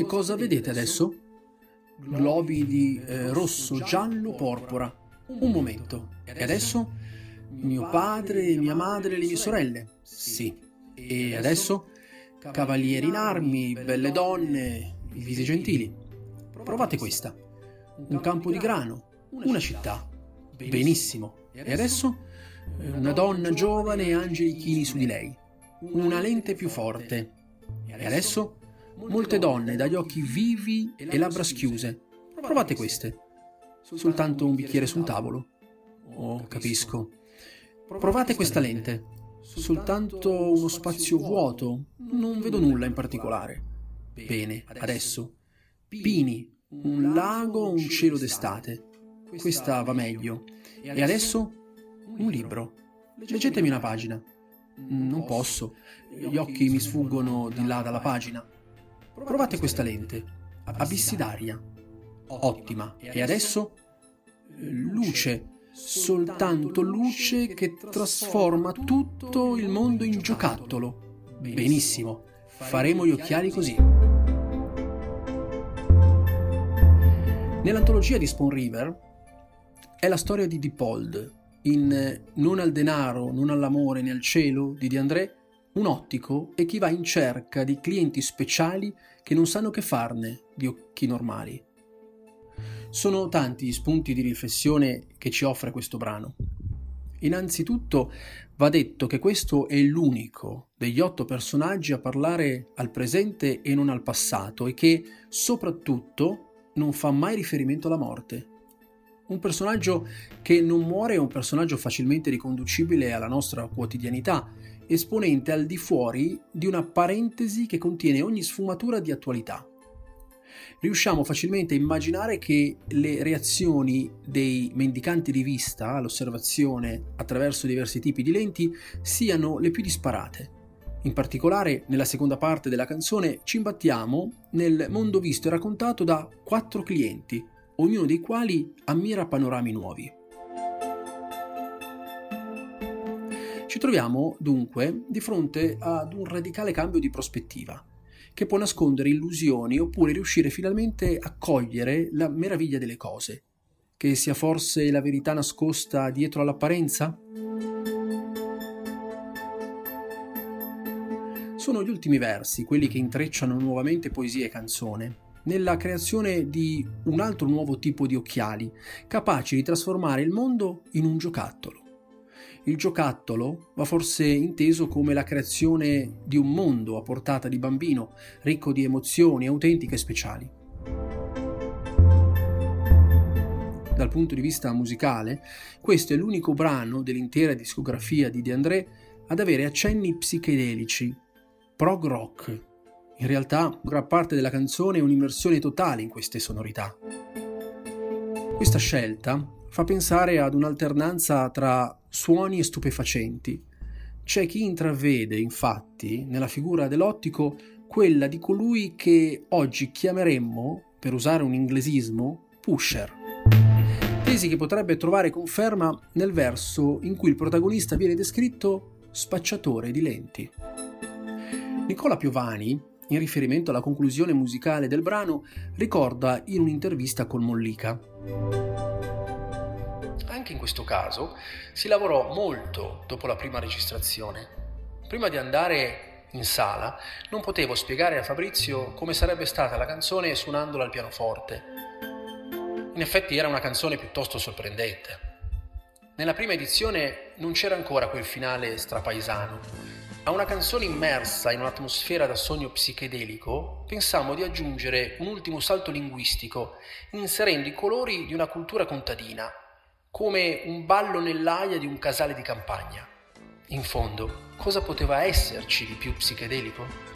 Che cosa vedete adesso? Globi di eh, rosso, giallo, porpora. Un momento. E adesso? Mio padre, mia madre le mie sorelle. Sì. E adesso? Cavalieri in armi, belle donne, visi gentili. Provate questa. Un campo di grano, una città. Benissimo. E adesso? Una donna giovane e angeli chini su di lei. Una lente più forte. E adesso? Molte donne dagli occhi vivi e labbra schiuse. Provate queste. Soltanto un bicchiere sul tavolo. Oh, capisco. Provate questa lente. Soltanto uno spazio vuoto. Non vedo nulla in particolare. Bene, adesso. Pini, un lago, un cielo d'estate. Questa va meglio. E adesso? Un libro. Leggetemi una pagina. Non posso. Gli occhi mi sfuggono di là dalla pagina. Provate questa lente. Abissi d'aria. Ottima. E adesso? Luce. Soltanto luce che trasforma tutto il mondo in giocattolo. Benissimo. Faremo gli occhiali così. Nell'antologia di Spawn River è la storia di Dipold. In Non al denaro, non all'amore né al cielo di De André un ottico è chi va in cerca di clienti speciali che non sanno che farne di occhi normali. Sono tanti gli spunti di riflessione che ci offre questo brano. Innanzitutto va detto che questo è l'unico degli otto personaggi a parlare al presente e non al passato e che soprattutto non fa mai riferimento alla morte. Un personaggio che non muore è un personaggio facilmente riconducibile alla nostra quotidianità esponente al di fuori di una parentesi che contiene ogni sfumatura di attualità. Riusciamo facilmente a immaginare che le reazioni dei mendicanti di vista all'osservazione attraverso diversi tipi di lenti siano le più disparate. In particolare, nella seconda parte della canzone ci imbattiamo nel mondo visto e raccontato da quattro clienti, ognuno dei quali ammira panorami nuovi. Ci troviamo dunque di fronte ad un radicale cambio di prospettiva che può nascondere illusioni oppure riuscire finalmente a cogliere la meraviglia delle cose, che sia forse la verità nascosta dietro all'apparenza? Sono gli ultimi versi, quelli che intrecciano nuovamente poesia e canzone, nella creazione di un altro nuovo tipo di occhiali, capaci di trasformare il mondo in un giocattolo. Il giocattolo va forse inteso come la creazione di un mondo a portata di bambino, ricco di emozioni autentiche e speciali. Dal punto di vista musicale, questo è l'unico brano dell'intera discografia di De André ad avere accenni psichedelici, prog rock. In realtà, gran parte della canzone è un'immersione totale in queste sonorità. Questa scelta fa pensare ad un'alternanza tra suoni e stupefacenti. C'è chi intravede, infatti, nella figura dell'ottico quella di colui che oggi chiameremmo, per usare un inglesismo, pusher. Tesi che potrebbe trovare conferma nel verso in cui il protagonista viene descritto spacciatore di lenti. Nicola Piovani, in riferimento alla conclusione musicale del brano, ricorda in un'intervista con Mollica anche in questo caso si lavorò molto dopo la prima registrazione. Prima di andare in sala non potevo spiegare a Fabrizio come sarebbe stata la canzone suonandola al pianoforte. In effetti era una canzone piuttosto sorprendente. Nella prima edizione non c'era ancora quel finale strapaesano. A una canzone immersa in un'atmosfera da sogno psichedelico, pensammo di aggiungere un ultimo salto linguistico, inserendo i colori di una cultura contadina, come un ballo nell'aia di un casale di campagna. In fondo, cosa poteva esserci di più psichedelico?